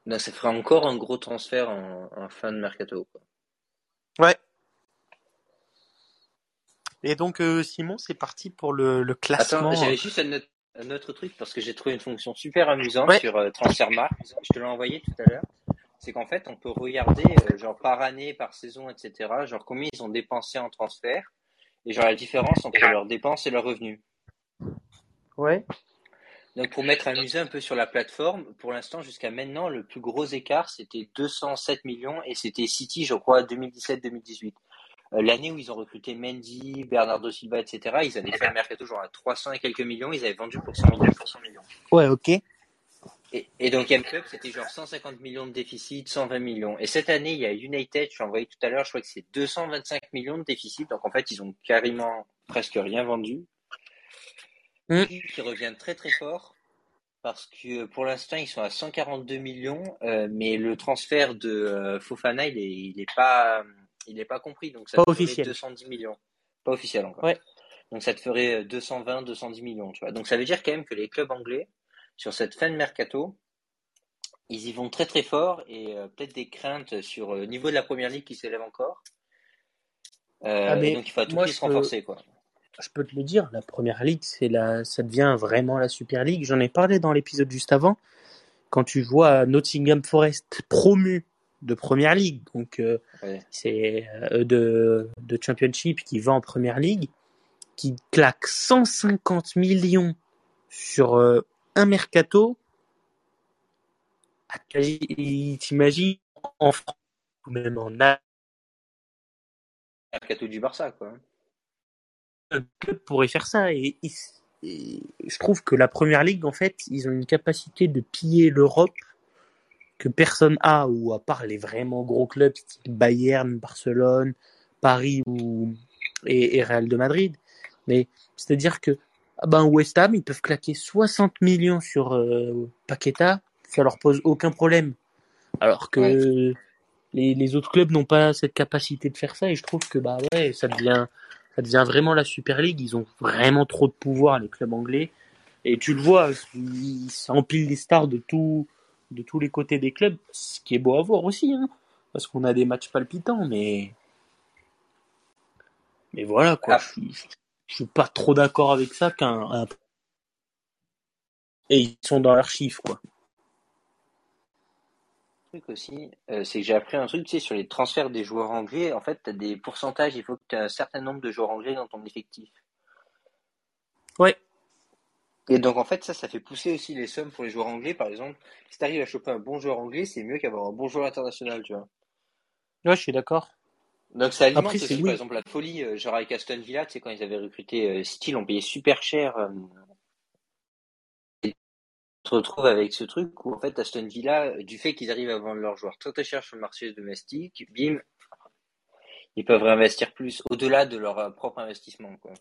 Ben, ça ferait encore un gros transfert en, en fin de mercato. Quoi. Ouais. Et donc, euh, Simon, c'est parti pour le, le classement. Attends, j'avais juste un autre, un autre truc parce que j'ai trouvé une fonction super amusante Ouais. sur euh, Transfermarkt. Je te l'ai envoyé tout à l'heure. C'est qu'en fait, on peut regarder euh, genre par année, par saison, etc. Genre combien ils ont dépensé en transfert et genre la différence entre leurs dépenses et leurs revenus. Ouais. Donc pour mettre amusé un peu sur la plateforme, pour l'instant jusqu'à maintenant, le plus gros écart c'était 207 millions et c'était City, je crois, 2017-2018. Euh, L'année où ils ont recruté Mendy, Bernardo Silva, etc., ils avaient fait un mercato genre à 300 et quelques millions, ils avaient vendu pour 100 millions. Pour 100 millions. Ouais, ok. Et, et donc M Club, c'était genre 150 millions de déficit, 120 millions. Et cette année, il y a United, je l'ai envoyé tout à l'heure, je crois que c'est 225 millions de déficit. Donc en fait, ils ont carrément presque rien vendu. Mm. Qui revient très très fort. Parce que pour l'instant, ils sont à 142 millions, euh, mais le transfert de euh, Fofana, il est, il est pas, il est pas compris. Donc ça Pas te ferait officiel. 210 millions. Pas officiel encore. Ouais. Donc ça te ferait 220, 210 millions, tu vois. Donc ça veut dire quand même que les clubs anglais, sur cette fin de mercato, ils y vont très très fort et euh, peut-être des craintes sur le niveau de la première ligue qui s'élève encore. Euh, Ah, mais donc il faut à tout prix se peux- renforcer, quoi. Je peux te le dire, la première ligue, c'est la, ça devient vraiment la Super League. J'en ai parlé dans l'épisode juste avant. Quand tu vois Nottingham Forest promu de première ligue, donc euh, Ouais. c'est euh, de, de Championship qui va en première ligue, qui claque 150 millions sur euh, un mercato. Ah, T'imagines en France ou même en Allemagne, Mercato du Barça, quoi. un club pourrait faire ça et je trouve que la première ligue en fait ils ont une capacité de piller l'Europe que personne a ou à part les vraiment gros clubs style Bayern, Barcelone, Paris ou et, et Real de Madrid mais c'est à dire que ah ben West Ham ils peuvent claquer 60 millions sur euh, Paqueta ça leur pose aucun problème. Alors que les, les autres clubs n'ont pas cette capacité de faire ça et je trouve que bah ouais, ça devient ça devient vraiment la Super League. Ils ont vraiment trop de pouvoir les clubs anglais et tu le vois, ils empilent les stars de tout de tous les côtés des clubs, ce qui est beau à voir aussi, hein, parce qu'on a des matchs palpitants, mais mais voilà quoi. Ah. Je, suis- je suis pas trop d'accord avec ça qu'un un- et ils sont dans leurs chiffres quoi. truc aussi, euh, c'est que j'ai appris un truc, tu sais, sur les transferts des joueurs anglais. En fait, as des pourcentages, il faut que tu aies un certain nombre de joueurs anglais dans ton effectif. Ouais. Et donc, en fait, ça, ça fait pousser aussi les sommes pour les joueurs anglais. Par exemple, si tu arrives à choper un bon joueur anglais, c'est mieux qu'avoir un bon joueur international, tu vois. Ouais, je suis d'accord. Donc, ça alimente Après, aussi, oui. par exemple, la folie. euh, genre avec Aston Villa, tu sais, quand ils avaient recruté euh, on payait super cher. euh, et tu te retrouves avec ce truc où, en fait, Aston Villa, euh, du fait qu'ils arrivent à vendre leurs joueurs très très cher sur le marché domestique, bim, ils peuvent réinvestir plus au-delà de leur euh, propre investissement, quoi.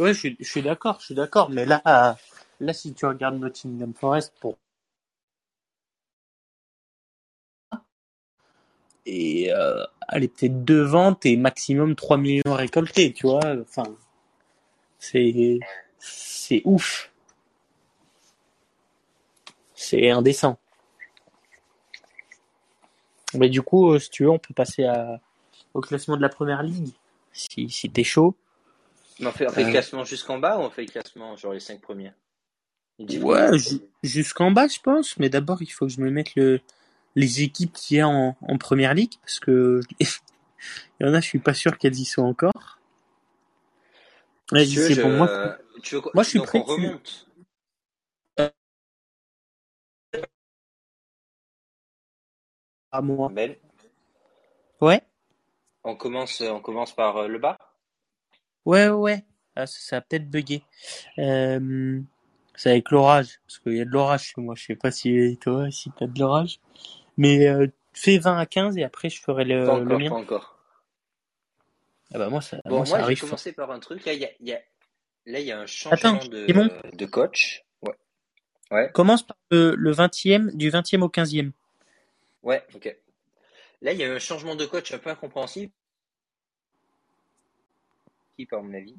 Ouais, je suis, d'accord, je suis d'accord. Mais là, là, si tu regardes Nottingham Forest pour et euh, allez peut-être deux ventes et maximum 3 millions récoltés, tu vois. Enfin, c'est c'est ouf. C'est indécent. Mais du coup, euh, si tu veux, on peut passer à, au classement de la première ligue. Si, si t'es chaud. Mais on fait, on fait le classement jusqu'en bas ou on fait le classement, genre les cinq premiers? Ouais, jusqu'en bas, je pense. Mais d'abord, il faut que je me mette le, les équipes qu'il y a en, en première ligue, parce que il y en a, je suis pas sûr qu'elles y soient encore. Si veux, c'est bon. Moi, tu veux, moi, je suis donc prêt, on remonte? à moi. Ouais, on commence, on commence par euh, le bas? Ouais, ouais, ouais. Ah, ça, ça a peut-être bugué. Euh, c'est avec l'orage, parce qu'il y a de l'orage chez moi. Je sais pas si toi, si t'as de l'orage. Mais euh, fais 20 à 15 et après, je ferai le, Pas le encore, mien. pas encore. Ah bah moi, ça, Bon, moi, fort. commencer par un truc. Là, il y a, il y a, là, il y a un changement Attends, de, de coach. Ouais. Ouais. Commence par le, le 20e, du 20e au 15e. Ouais, ok. Là, il y a eu un changement de coach un peu incompréhensible, par mon avis.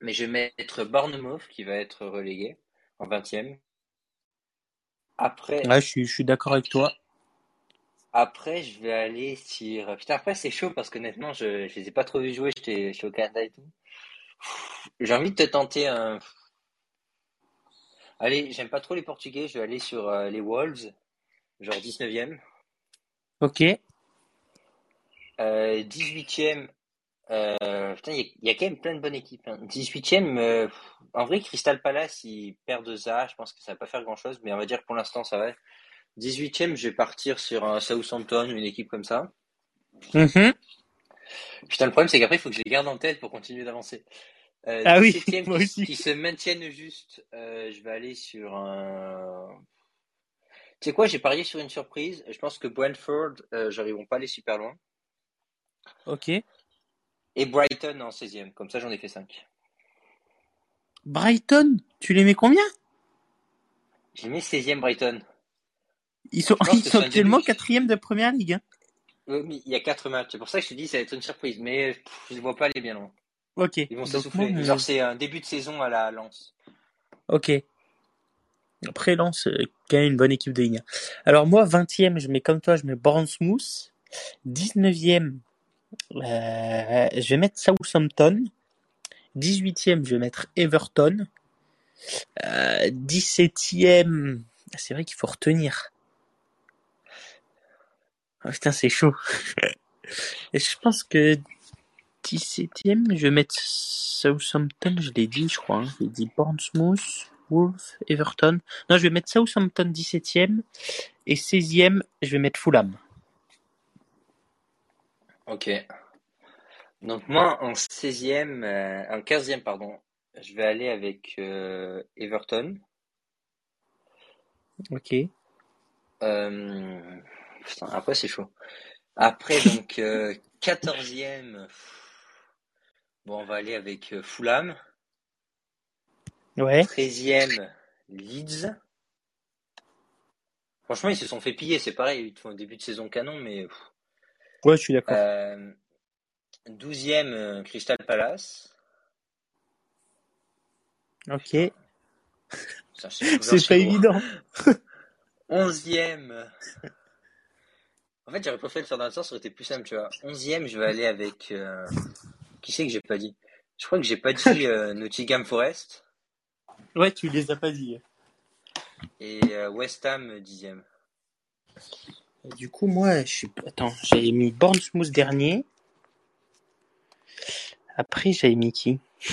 Mais je vais mettre Bournemouth qui va être relégué en 20e. Après, Ouais, je suis, je suis d'accord avec toi. après, je vais aller sur. Putain, après, c'est chaud parce qu'honnêtement, je, je les ai pas trop vus jouer. J'étais, j'étais au Canada et tout. J'ai envie de te tenter un. Allez, j'aime pas trop les Portugais. Je vais aller sur euh, les Wolves, genre 19e. Ok. Euh, 18e, euh, putain, il y, a- il y a quand même plein de bonnes équipes. hein. 18e, euh, en vrai, Crystal Palace, ils perdent de Zaha, je pense que ça va pas faire grand chose, mais on va dire pour l'instant, ça va. 18e, je vais partir sur un Southampton ou une équipe comme ça. Mhm. Putain, le problème, c'est qu'après, il faut que je les garde en tête pour continuer d'avancer. Euh, Ah oui, 17e, moi qui, aussi. qui se maintiennent juste, euh, je vais aller sur un. Tu sais quoi, j'ai parié sur une surprise. Je pense que Brentford, j'arriveront pas à aller super loin. Ok. Et Brighton en 16e. Comme ça, j'en ai fait 5. Brighton, tu les mets combien? J'ai mis 16e Brighton. Ils sont, ils actuellement début. quatrième de première ligue. Hein. Il y a 4 matchs. C'est pour ça que je te dis ça va être une surprise. Mais pff, je ne vois pas aller bien loin. Ok. Ils vont s'essouffler. Genre, c'est un début de saison à la Lance. Ok. Après, Lens, euh, quand même une bonne équipe de Ligue 1. Alors moi, 20e, je mets comme toi, je mets Bournemouth. 19e, euh, je vais mettre Southampton. 18e, je vais mettre Everton. Euh, 17e, ah, c'est vrai qu'il faut retenir. Ah, putain, c'est chaud. Je pense que 17e, je vais mettre Southampton, je l'ai dit, je crois. Hein. J'ai dit Bournemouth, Wolves, Everton. Non, je vais mettre Southampton 17e. Et 16e, je vais mettre Fulham. Ok. Donc, moi, en 16e, euh, en 15e, pardon, je vais aller avec euh, Everton. Ok. Euh, putain, après, c'est chaud. Après, donc, euh, 14e, bon, on va aller avec Fulham. Ouais. 13e, Leeds. Franchement, ils se sont fait piller, c'est pareil. Ils font un début de saison canon, mais. Ouais, je suis d'accord. Euh, 12e, euh, Crystal Palace. Ok. C'est pas évident. 11e. En fait, j'aurais préféré le faire dans le sens, ça aurait été plus simple, tu vois. 11e, je vais aller avec. euh, Qui c'est que j'ai pas dit? Je crois que j'ai pas dit euh, Nottingham Forest Ouais, tu les as pas dit. et euh, West Ham 10e. Du coup, moi, je suis. Attends, j'avais mis Bournemouth dernier. Après, j'avais mis qui?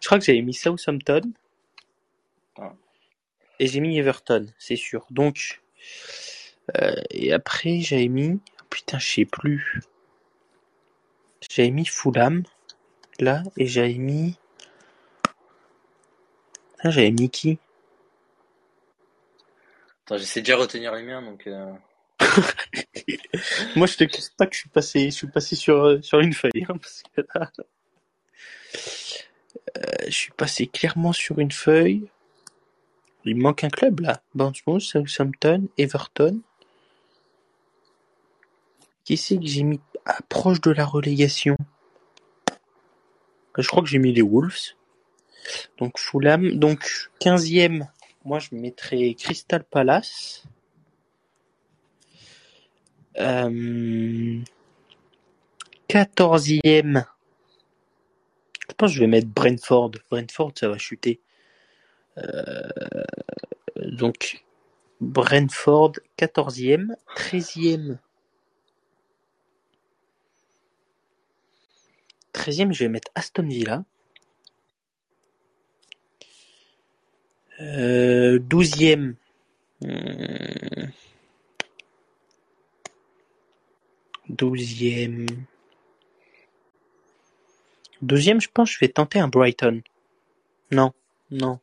Je crois que j'avais mis Southampton. Ah. Et j'ai mis Everton, c'est sûr. Donc, euh, et après, j'avais mis. oh Putain, je sais plus. J'avais mis Fulham, là, et j'avais mis. Putain, j'avais mis qui? Attends, j'essaie déjà de retenir les miens, donc. euh, Moi, je te cache pas que je suis passé, je suis passé sur, euh, sur une feuille, hein, parce que là, euh, je suis passé clairement sur une feuille. Il manque un club, là. Bournemouth, Southampton, Everton. Qui c'est que j'ai mis ah, proche de la relégation? Je crois que j'ai mis les Wolves. Donc, Fulham. Donc, 15e, moi, je mettrais Crystal Palace. Euh, 14e. Je pense que je vais mettre Brentford. Brentford, ça va chuter. Euh, donc, Brentford, 14e. 13e. 13e, je vais mettre Aston Villa. Euh, 12e. Hmm. Douzième. Deuxième, je pense je vais tenter un Brighton. Non, non.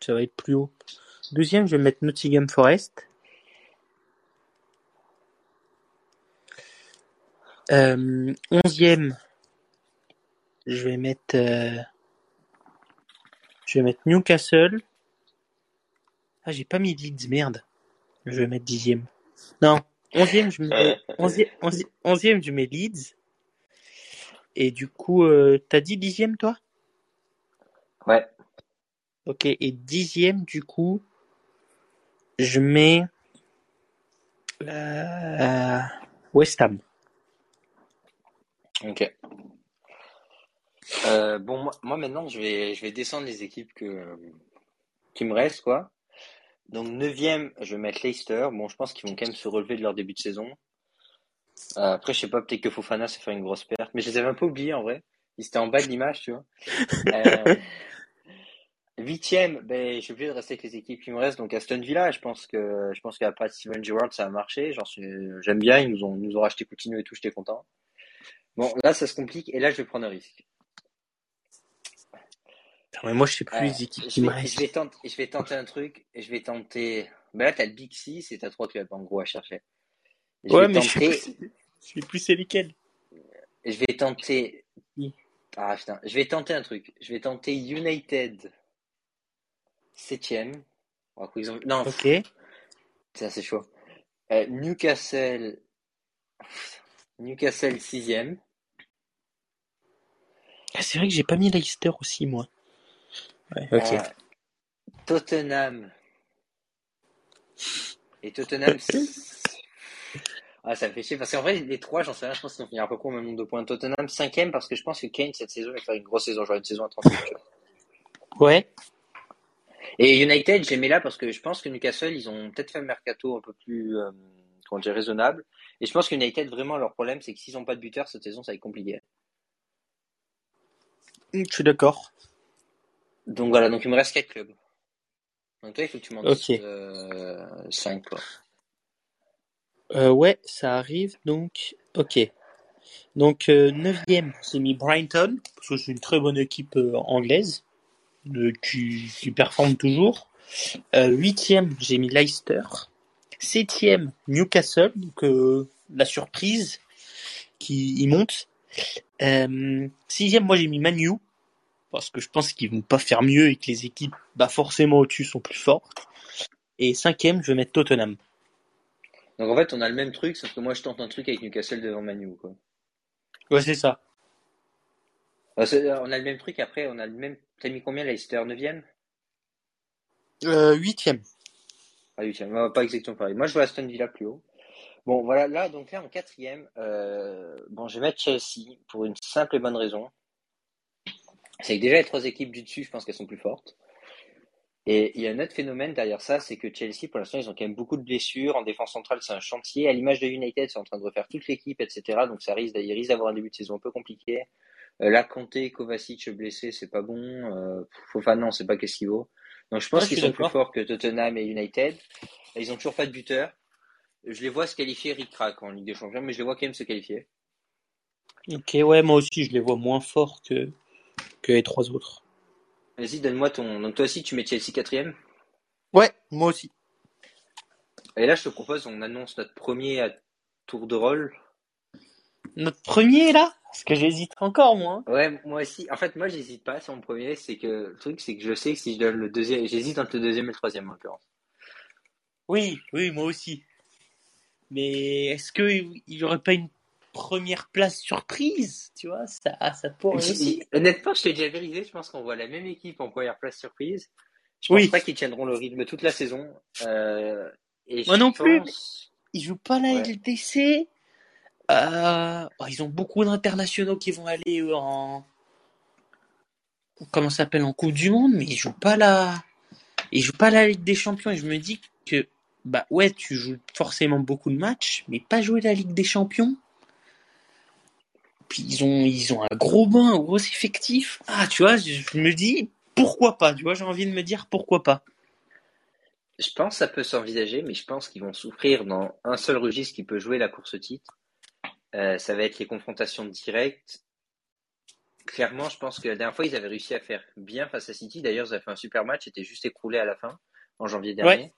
Ça va être plus haut. Deuxième, je vais mettre Nottingham Forest. Euh, onzième, je vais mettre, euh, je vais mettre Newcastle. Ah, j'ai pas mis Leeds, merde. Je vais mettre dixième. Non, onzième, je mets, onzième, onzième, onzième, je mets Leeds. Et du coup, euh, t'as dit dixième, toi? Ouais. Ok, et dixième, du coup, je mets euh, West Ham. Ok. Euh, bon, moi, moi, maintenant, je vais, je vais descendre les équipes que, qui me restent, quoi. Donc, neuvième, je vais mettre Leicester. Bon, je pense qu'ils vont quand même se relever de leur début de saison. Euh, après, je sais pas, peut-être que Fofana s'est fait une grosse perte, mais je les avais un peu oubliés en vrai. Ils étaient en bas de l'image, tu vois. Euh, huitième, ben, je suis obligé de rester avec les équipes qui me restent. Donc, Aston Villa, je pense que, je pense qu'à pas Steven Gerrard, ça a marché. Genre, j'aime bien, ils nous ont, ils nous ont racheté Coutinho et tout, j'étais content. Bon, là, ça se complique, et là, je vais prendre un risque. Mais moi, je sais plus les équipes qui me vais, je vais tenter, je vais tenter un truc, je vais tenter. Ben là, t'as le Big Six et t'as trois clubs, en gros, à chercher. Je Ouais, mais je sais plus, je sais plus c'est lesquels. je vais tenter. Ah putain, je vais tenter un truc. Je vais tenter United septième. Oh, quoi, ils ont... Non, Ok. c'est assez chaud. Euh, Newcastle, Newcastle sixième. Ah, c'est vrai que j'ai pas mis Leicester aussi, moi. Ouais. Euh, Tottenham. Et Tottenham. Ah, ça me fait chier parce qu'en vrai, les trois, j'en sais rien, je pense qu'ils vont finir à peu près au même nombre de points. Tottenham cinquième parce que je pense que Kane cette saison va faire une grosse saison, genre une saison à 30 buts, tu vois. Ouais. Et United, j'ai mis là parce que je pense que Newcastle, ils ont peut-être fait un mercato un peu plus, euh, comment dire, raisonnable. Et je pense que United, vraiment, leur problème, c'est que s'ils n'ont pas de buteur cette saison, ça va être compliqué. Je suis d'accord. Donc voilà, donc il me reste quatre clubs. Donc toi, il faut que tu m'en Ok. dises euh, 5, quoi. Euh, ouais, ça arrive, donc, ok. Donc, euh, neuvième, j'ai mis Brighton, parce que c'est une très bonne équipe euh, anglaise, euh, qui, qui performe toujours. Euh, huitième, j'ai mis Leicester. Septième, Newcastle, donc euh, la surprise qui y monte. Euh, sixième, moi j'ai mis Manu, parce que je pense qu'ils vont pas faire mieux et que les équipes, bah forcément au-dessus sont plus fortes. Et cinquième, je vais mettre Tottenham. Donc en fait, on a le même truc, sauf que moi je tente un truc avec Newcastle devant Manu, quoi. Ouais, c'est ça. Euh, c'est- On a le même truc, après, on a le même. T'as mis combien Leicester 9ème Euh, huitième. Ah, 8ème, pas exactement pareil. Moi je vois Aston Villa plus haut. Bon, voilà, là, donc là, en quatrième, euh, bon, je vais mettre Chelsea pour une simple et bonne raison. C'est que déjà les trois équipes du dessus, je pense qu'elles sont plus fortes. Et il y a un autre phénomène derrière ça, c'est que Chelsea, pour l'instant, ils ont quand même beaucoup de blessures. En défense centrale, c'est un chantier. À l'image de United, c'est en train de refaire toute l'équipe, etc. Donc ça risque, il risque d'avoir un début de saison un peu compliqué. Euh, là, Kovacic blessé, c'est pas bon. Euh, Fofana, non, c'est pas qu'est-ce qu'il vaut. Donc je pense Ouais, qu'ils sont plus forts que Tottenham et United. Et ils ont toujours pas de buteur. Je les vois se qualifier ric-rac en Ligue des Champions, mais je les vois quand même se qualifier. Ok, ouais, moi aussi, je les vois moins forts que, que les trois autres. Vas-y, donne-moi ton. Donc toi aussi, tu mets Chelsea quatrième? Ouais, moi aussi. Et là, je te propose, on annonce notre premier à tour de rôle. Notre premier, là? Parce que j'hésite encore, moi. hein. Ouais, moi aussi. En fait, moi, j'hésite pas sur mon premier. C'est que le truc, c'est que je sais que si je donne le deuxième, j'hésite entre le deuxième et le troisième en l'occurrence. Oui, oui, moi aussi. Mais est-ce qu'il n'y aurait pas une première place surprise Tu vois, ça, ça pourrait aussi. Honnêtement, je t'ai déjà vérifié. Je pense qu'on voit la même équipe en première place surprise. Je pense Oui. pas qu'ils tiendront le rythme toute la saison. Euh, et Moi non plus, Ils jouent pas la Ouais. LDC. Euh, oh, ils ont beaucoup d'internationaux qui vont aller eux, en. Comment ça s'appelle En Coupe du Monde, mais ils jouent pas la. Ils jouent pas la Ligue des Champions. Et je me dis que, bah ouais, tu joues forcément beaucoup de matchs, mais pas jouer la Ligue des Champions. Puis ils ont, ils ont un gros bain, un gros effectif. Ah, tu vois, je, me dis pourquoi pas. Tu vois, j'ai envie de me dire pourquoi pas. Je pense que ça peut s'envisager, mais je pense qu'ils vont souffrir dans un seul registre qui peut jouer la course au titre. Euh, ça va être les confrontations directes. Clairement, je pense que la dernière fois, ils avaient réussi à faire bien face à City. D'ailleurs, ils avaient fait un super match, étaient juste écroulés à la fin, en janvier dernier.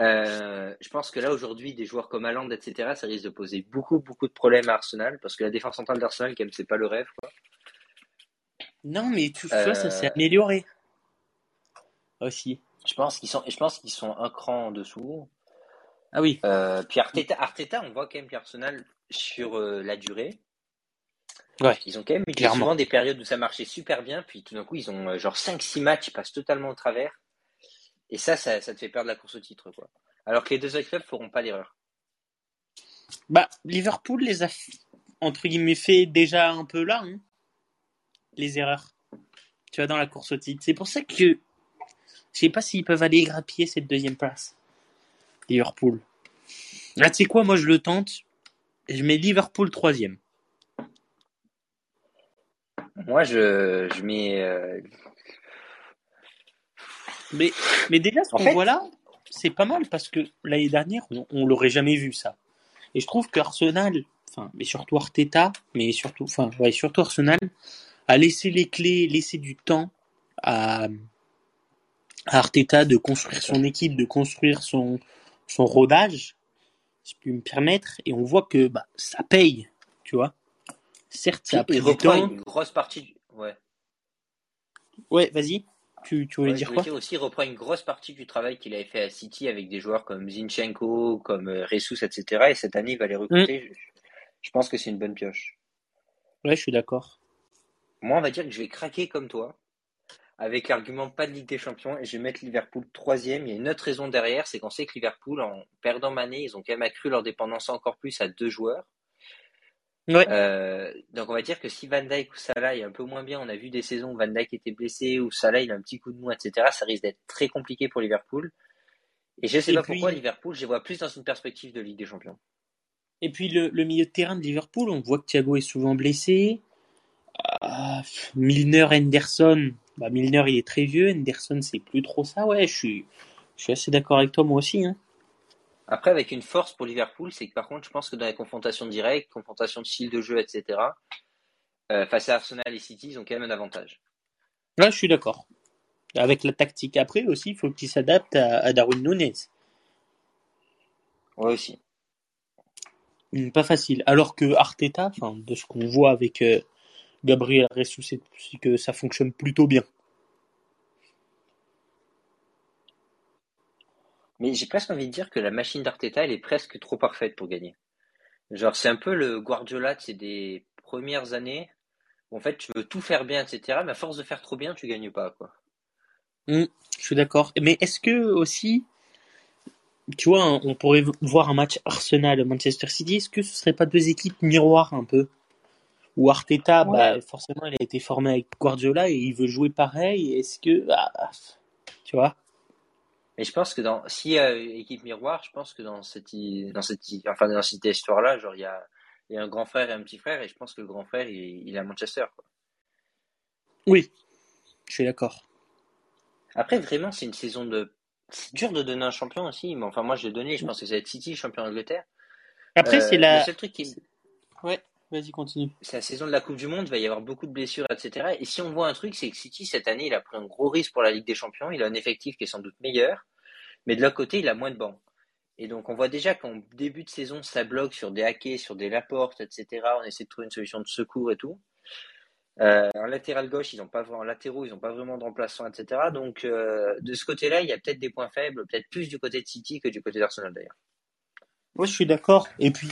Euh, je pense que là, aujourd'hui, des joueurs comme Haaland, etc., ça risque de poser beaucoup, beaucoup de problèmes à Arsenal, parce que la défense centrale d'Arsenal, quand même, c'est pas le rêve. Quoi. Non, mais Euh, vois, ça s'est amélioré. Aussi. Je pense qu'ils sont, je pense qu'ils sont un cran en dessous. Ah oui. Euh, puis Arteta, Arteta, on voit quand même qu'Arsenal, sur euh, la durée, Ouais. ils ont quand même eu Clairement. souvent des périodes où ça marchait super bien, puis tout d'un coup, ils ont euh, genre 5-6 matchs, ils passent totalement au travers. Et ça, ça, ça te fait perdre la course au titre. quoi. Alors que les deux autres clubs feront pas l'erreur. Bah, Liverpool les a, entre guillemets, fait déjà un peu là, hein, les erreurs. Tu vois, dans la course au titre. C'est pour ça que je sais pas s'ils peuvent aller grappiller cette deuxième place. Liverpool. Là, tu sais quoi, moi je le tente. Je mets Liverpool troisième. Moi, je, je mets. euh, Mais, mais déjà, ce qu'on fait- voit là, c'est pas mal parce que l'année dernière, on, on l'aurait jamais vu ça. Et je trouve qu'Arsenal, enfin, mais surtout Arteta, mais surtout, enfin, ouais, surtout Arsenal, a laissé les clés, laissé du temps à, à Arteta de construire son équipe, de construire son, son rodage, si je puis me permettre, et on voit que bah, ça paye, tu vois. Certes, ça a pris il du temps. une grosse partie. du- Ouais. Ouais, vas-y. Tu, tu voulais Ouais, dire quoi aussi, reprend une grosse partie du travail qu'il avait fait à City avec des joueurs comme Zinchenko, comme euh, Ressus, etc. Et cette année, il va les recruter. Je, je pense que c'est une bonne pioche. Ouais, je suis d'accord. Moi, on va dire que je vais craquer comme toi, avec l'argument pas de Ligue des Champions, et je vais mettre Liverpool troisième. Il y a une autre raison derrière, c'est qu'on sait que Liverpool, en perdant Mané, ils ont quand même accru leur dépendance encore plus à deux joueurs. Euh, donc on va dire que si Van Dijk ou Salah est un peu moins bien, on a vu des saisons où Van Dijk était blessé, ou Salah il a un petit coup de mou, etc. Ça risque d'être très compliqué pour Liverpool. Et je sais Et pas puis- pourquoi Liverpool, je les vois plus dans une perspective de Ligue des Champions. Et puis le, le milieu de terrain de Liverpool, on voit que Thiago est souvent blessé. Euh, Milner, Henderson, bah Milner il est très vieux, Henderson c'est plus trop ça. Ouais, je suis, je suis assez d'accord avec toi moi aussi. Hein. Après, avec une force pour Liverpool, c'est que par contre, je pense que dans les confrontations directes, confrontations de style de jeu, etc., euh, face à Arsenal et City, ils ont quand même un avantage. Là, je suis d'accord. Avec la tactique après aussi, il faut qu'il s'adapte à, à Darwin Nunez. Ouais, aussi. Hum, Pas facile. Alors que Arteta, de ce qu'on voit avec euh, Gabriel Jesus c'est que ça fonctionne plutôt bien. Mais j'ai presque envie de dire que la machine d'Arteta, elle est presque trop parfaite pour gagner. Genre, c'est un peu le Guardiola c'est des premières années. Où en fait, tu veux tout faire bien, etc. Mais à force de faire trop bien, tu gagnes pas, quoi. Hmm, je suis d'accord. Mais est-ce que aussi, tu vois, on pourrait voir un match Arsenal-Manchester City, est-ce que ce serait pas deux équipes miroirs un peu? Ou Arteta, bah, forcément, il a été formé avec Guardiola et il veut jouer pareil. Est-ce que, bah, tu vois? Mais je pense que dans s'il y a équipe miroir, je pense que dans cette dans cette enfin dans cette histoire là, genre il y a il y a un grand frère et un petit frère et je pense que le grand frère il, il est à Manchester quoi. Oui. Je suis d'accord. Après vraiment c'est une saison de c'est dur de donner un champion aussi, mais enfin moi je l'ai donné, je pense que c'est City champion d'Angleterre. Après c'est euh, la le seul truc qui Ouais. Vas-y, continue. C'est la saison de la Coupe du Monde, il va y avoir beaucoup de blessures, etc. Et si on voit un truc, c'est que City, cette année, il a pris un gros risque pour la Ligue des Champions. Il a un effectif qui est sans doute meilleur, mais de l'autre côté, il a moins de bancs. Et donc, on voit déjà qu'en début de saison, ça bloque sur des hackers, sur des Laportes, etc. On essaie de trouver une solution de secours et tout. Euh, en latéral gauche, ils n'ont pas en latéraux, ils n'ont pas vraiment de remplaçants, etc. Donc, euh, de ce côté-là, il y a peut-être des points faibles, peut-être plus du côté de City que du côté d'Arsenal d'ailleurs. Moi, je suis d'accord. Et puis,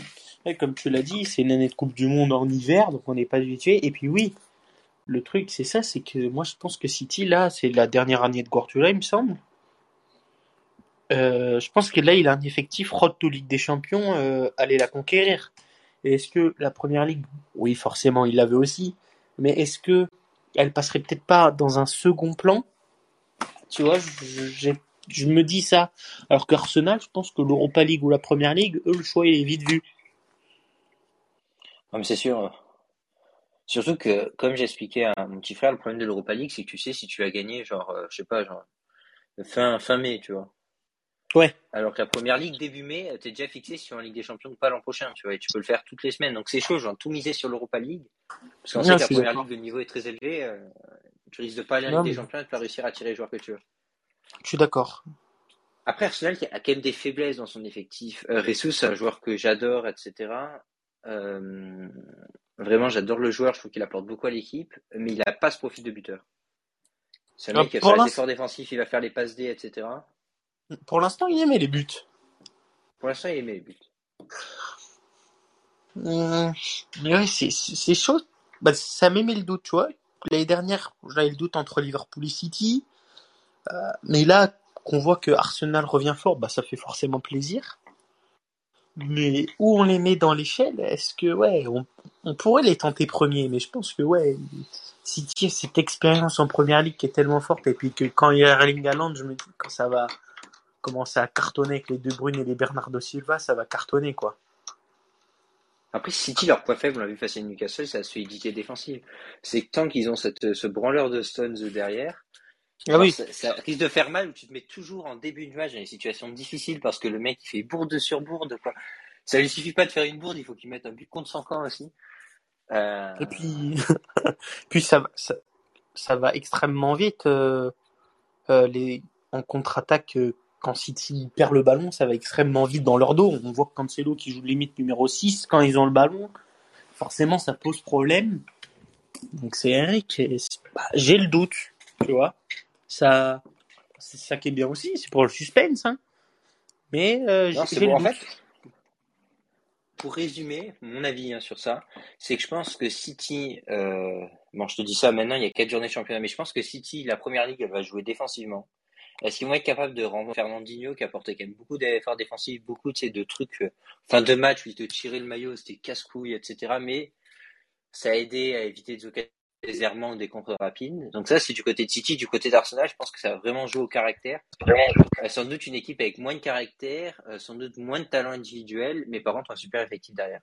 comme tu l'as dit, c'est une année de Coupe du Monde en hiver, donc on n'est pas habitué. Et puis oui, le truc, c'est ça, c'est que moi je pense que City, là, c'est la dernière année de Guardiola, il me semble. Euh, je pense que là, il a un effectif road to Ligue des Champions, euh, aller la conquérir. Et est-ce que la première ligue, oui, forcément, il l'avait aussi, mais est-ce que elle passerait peut-être pas dans un second plan? Tu vois, j'ai je me dis ça. Alors qu'Arsenal, je pense que l'Europa League ou la Première Ligue, eux, le choix, il est vite vu. Mais c'est sûr. Surtout que, comme j'expliquais à mon petit frère, le problème de l'Europa League, c'est que tu sais si tu vas gagner, genre, euh, je sais pas, genre, fin, fin mai, tu vois. Ouais. Alors que la première ligue, début mai, t'es déjà fixé sur une Ligue des Champions ou pas l'an prochain, tu vois, et tu peux le faire toutes les semaines. Donc c'est chaud, genre, tout miser sur l'Europa League. Parce qu'on sait que la première ligue, le niveau est très élevé, euh, tu risques de pas aller en Ligue des Champions et de pas réussir à tirer les joueurs que tu veux. Je suis d'accord. Après, Arsenal a quand même des faiblesses dans son effectif. Euh, Ressus, un joueur que j'adore, etc. Euh, vraiment, j'adore le joueur. Je trouve qu'il apporte beaucoup à l'équipe, mais il n'a pas ce profil de buteur. C'est un mec qui va faire les efforts défensifs, il va faire les passes D, etc. Pour l'instant, il aimait les buts. Pour l'instant, il aimait les buts. Euh, mais oui, c'est chaud. Bah, ça m'aimait le doute, tu vois. L'année dernière, j'avais le doute entre Liverpool et City. Euh, mais là, qu'on voit que Arsenal revient fort, bah ça fait forcément plaisir. Mais où on les met dans l'échelle Est-ce que ouais, on, pourrait les tenter premiers, mais je pense que ouais, City a cette expérience en première ligue qui est tellement forte et puis que quand il y a Erling je me dis quand ça va commencer à cartonner avec les De Bruyne et les Bernardo Silva, ça va cartonner quoi. Après, City, leur point faible, on l'a vu face à Newcastle, c'est la solidité défensive. C'est que tant qu'ils ont cette, ce branleur de Stones derrière, ah oui. Ça, risque de faire mal où tu te mets toujours en début de match dans des situations difficiles parce que le mec il fait bourde sur bourde quoi. Ça lui suffit pas de faire une bourde, il faut qu'il mette un but contre son camp aussi. Euh... Et puis, puis ça, ça, ça, va extrêmement vite. Euh, euh, les, en contre-attaque, quand City perd le ballon, ça va extrêmement vite dans leur dos. On voit que Cancelo qui joue limite numéro 6, quand ils ont le ballon, forcément ça pose problème. Donc c'est Eric, bah, j'ai le doute, tu vois ça, c'est ça qui est bien aussi, c'est pour le suspense. Hein. Mais euh, j'ai en fait, pour résumer, mon avis hein, sur ça, c'est que je pense que City, euh, bon, je te dis ça maintenant, il y a quatre journées de championnat, mais je pense que City, la première ligue, elle va jouer défensivement. Est-ce qu'ils vont être capables de rendre Fernandinho, qui apportait quand même beaucoup d'efforts défensifs, beaucoup de trucs, euh, fin de match où il te tirait le maillot, c'était casse-couille, etc. Mais ça a aidé à éviter des occasions des errements ou des contres rapides. Donc ça, c'est du côté de City. Du côté d'Arsenal, je pense que ça va vraiment jouer au caractère. Euh, sans doute une équipe avec moins de caractère, euh, sans doute moins de talent individuel, mais par contre un super effectif derrière.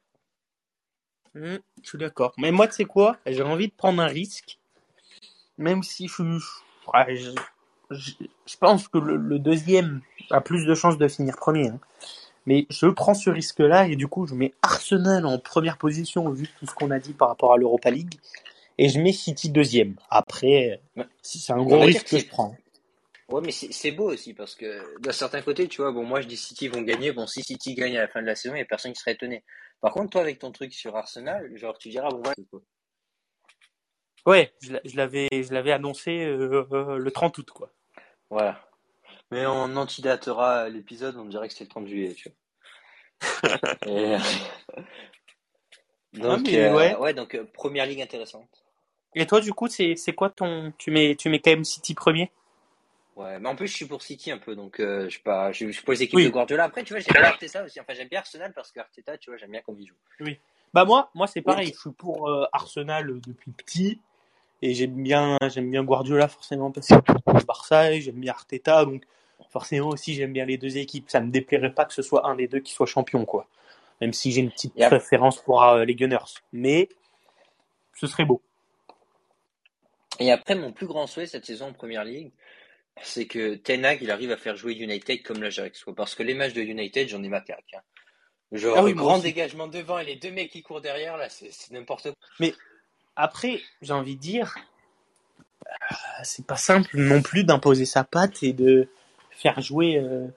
Mmh, je suis d'accord. Mais moi, tu sais quoi? J'ai envie de prendre un risque. Même si je, je, je pense que le, deuxième a plus de chances de finir premier. Hein. Mais je prends ce risque-là et du coup, je mets Arsenal en première position vu tout ce qu'on a dit par rapport à l'Europa League et je mets City deuxième. Après, c'est un gros risque que, je prends. Ouais, mais c'est beau aussi parce que d'un certain côté, tu vois, bon, moi je dis City vont gagner. Bon, si City gagne à la fin de la saison, il n'y a personne qui serait étonné. Par contre, toi, avec ton truc sur Arsenal, genre, tu diras, bon, voilà. Ouais, je l'a- je l'avais, je l'avais annoncé euh, euh, le 30 août, quoi. Voilà. Mais on antidatera l'épisode, on dirait que c'était le 30 juillet, tu vois. Et- Donc, mais euh, ouais. ouais, donc euh, première ligue intéressante. Et toi, du coup, c'est, c'est quoi ton, tu mets, tu mets quand même City premier? Ouais, mais en plus je suis pour City un peu, donc euh, je sais pas, je, je suis pour les équipes Oui. de Guardiola. Après, tu vois, j'aime bien Arteta aussi. Enfin, j'aime bien Arsenal parce que Arteta, tu vois, j'aime bien comment il joue. Bah moi, moi c'est pareil. Je suis pour euh, Arsenal depuis petit et j'aime bien, j'aime bien Guardiola forcément parce que le Barça, et j'aime bien Arteta, donc forcément aussi j'aime bien les deux équipes. Ça me déplairait pas que ce soit un des deux qui soit champion, quoi. Même si j'ai une petite Yep. préférence pour euh, les Gunners, mais ce serait beau. Et après, mon plus grand souhait cette saison en première ligue, c'est que Ten Hag, il arrive à faire jouer United comme l'Ajax. Parce que les matchs de United, j'en ai ma claque. hein. Genre, Ah oui, grand dégagement devant et les deux mecs qui courent derrière, là, c'est n'importe quoi. Après, j'ai envie de dire, euh, c'est pas simple non plus d'imposer sa patte et de faire jouer, euh,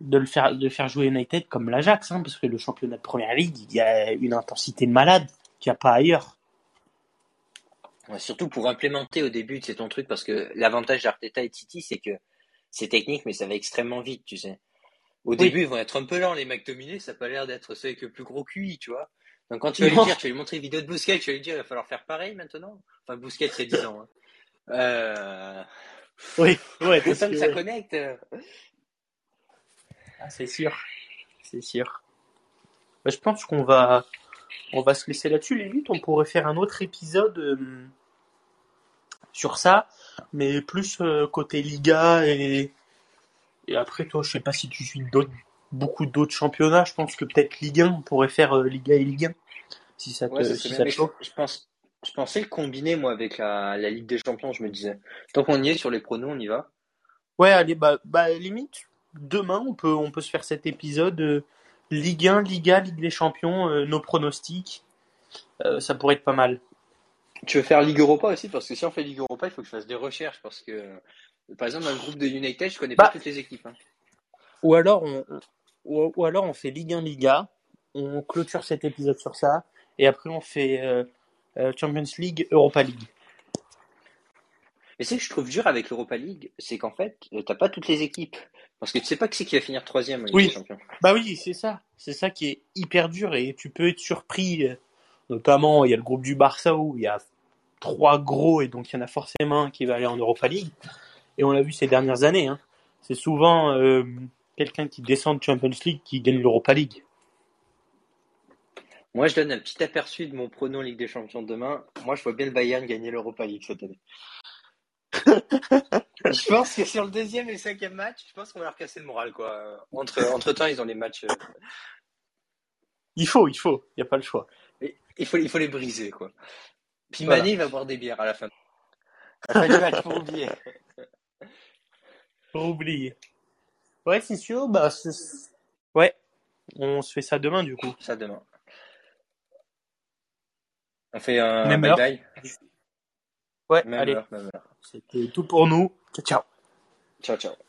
de le faire, de faire jouer United comme l'Ajax, hein, parce que le championnat de première ligue, il y a une intensité de malade qu'il n'y a pas ailleurs. Ouais, surtout pour implémenter au début, c'est ton truc, parce que l'avantage d'Arteta et City, c'est que c'est technique, mais ça va extrêmement vite, tu sais. Au début, ils vont être un peu lents, les mecs dominés, ça n'a pas l'air d'être ceux avec le plus gros QI, tu vois. Donc quand tu vas lui dire, tu vas lui montrer une vidéo de Bousquet, tu vas lui dire, il va falloir faire pareil maintenant. Enfin, Bousquet, c'est 10 ans. Hein. Euh... Oui, ouais, C'est parce que- ça connecte. Ah, c'est sûr, c'est sûr. Bah, je pense qu'on va, on va se laisser là-dessus. Limite, on pourrait faire un autre épisode euh, sur ça, mais plus euh, côté Liga et, et après, toi, je sais pas si tu suis d'autres, beaucoup d'autres championnats. Je pense que peut-être Ligue 1, on pourrait faire euh, Liga et Ligue 1, si ça te, Ouais, ça si te je, je pense, je pensais le combiner, moi, avec la, la Ligue des Champions, je me disais. Tant qu'on y est sur les pronos, on y va. Ouais, allez, bah, bah, limite, demain, on peut, on peut se faire cet épisode euh, Ligue 1, Liga, Ligue des Champions, euh, nos pronostics. Euh, ça pourrait être pas mal. Tu veux faire Ligue Europa aussi? Parce que si on fait Ligue Europa, il faut que je fasse des recherches. Parce que, par exemple, dans le groupe de United, je connais Bah. pas toutes les équipes. hein. Ou alors on, ou, ou alors on fait Ligue 1 Liga, on clôture cet épisode sur ça, et après on fait Champions League, Europa League. Mais c'est que je trouve dur avec l'Europa League, c'est qu'en fait, euh, t'as pas toutes les équipes. Parce que tu sais pas qui c'est qui va finir troisième en Ligue Oui. des Champions. Bah oui, c'est ça. C'est ça qui est hyper dur et tu peux être surpris. euh, Notamment, il y a le groupe du Barça où il y a trois gros et donc il y en a forcément un qui va aller en Europa League. Et on l'a vu ces dernières années. Hein. C'est souvent euh, quelqu'un qui descend de Champions League qui gagne l'Europa League. Moi, je donne un petit aperçu de mon prono Ligue des Champions de demain. Moi, je vois bien le Bayern gagner l'Europa League cette année. je pense que sur le deuxième et le cinquième match, je pense qu'on va leur casser le moral, quoi. Entre, entre temps, ils ont les matchs. euh, Il faut, il faut. Il n'y a pas le choix. et il faut, il faut les briser, quoi. Puis Voilà. Mané, il va boire des bières à la fin. À la fin du match, pour oublier. Pour oublier. Ouais, c'est sûr. Bah, ouais. On se fait ça demain du coup. Ça demain. On fait un Même heure. bye bye. Ouais, Même allez. heure, même heure. C'était tout pour nous. Ciao, ciao. Ciao, ciao.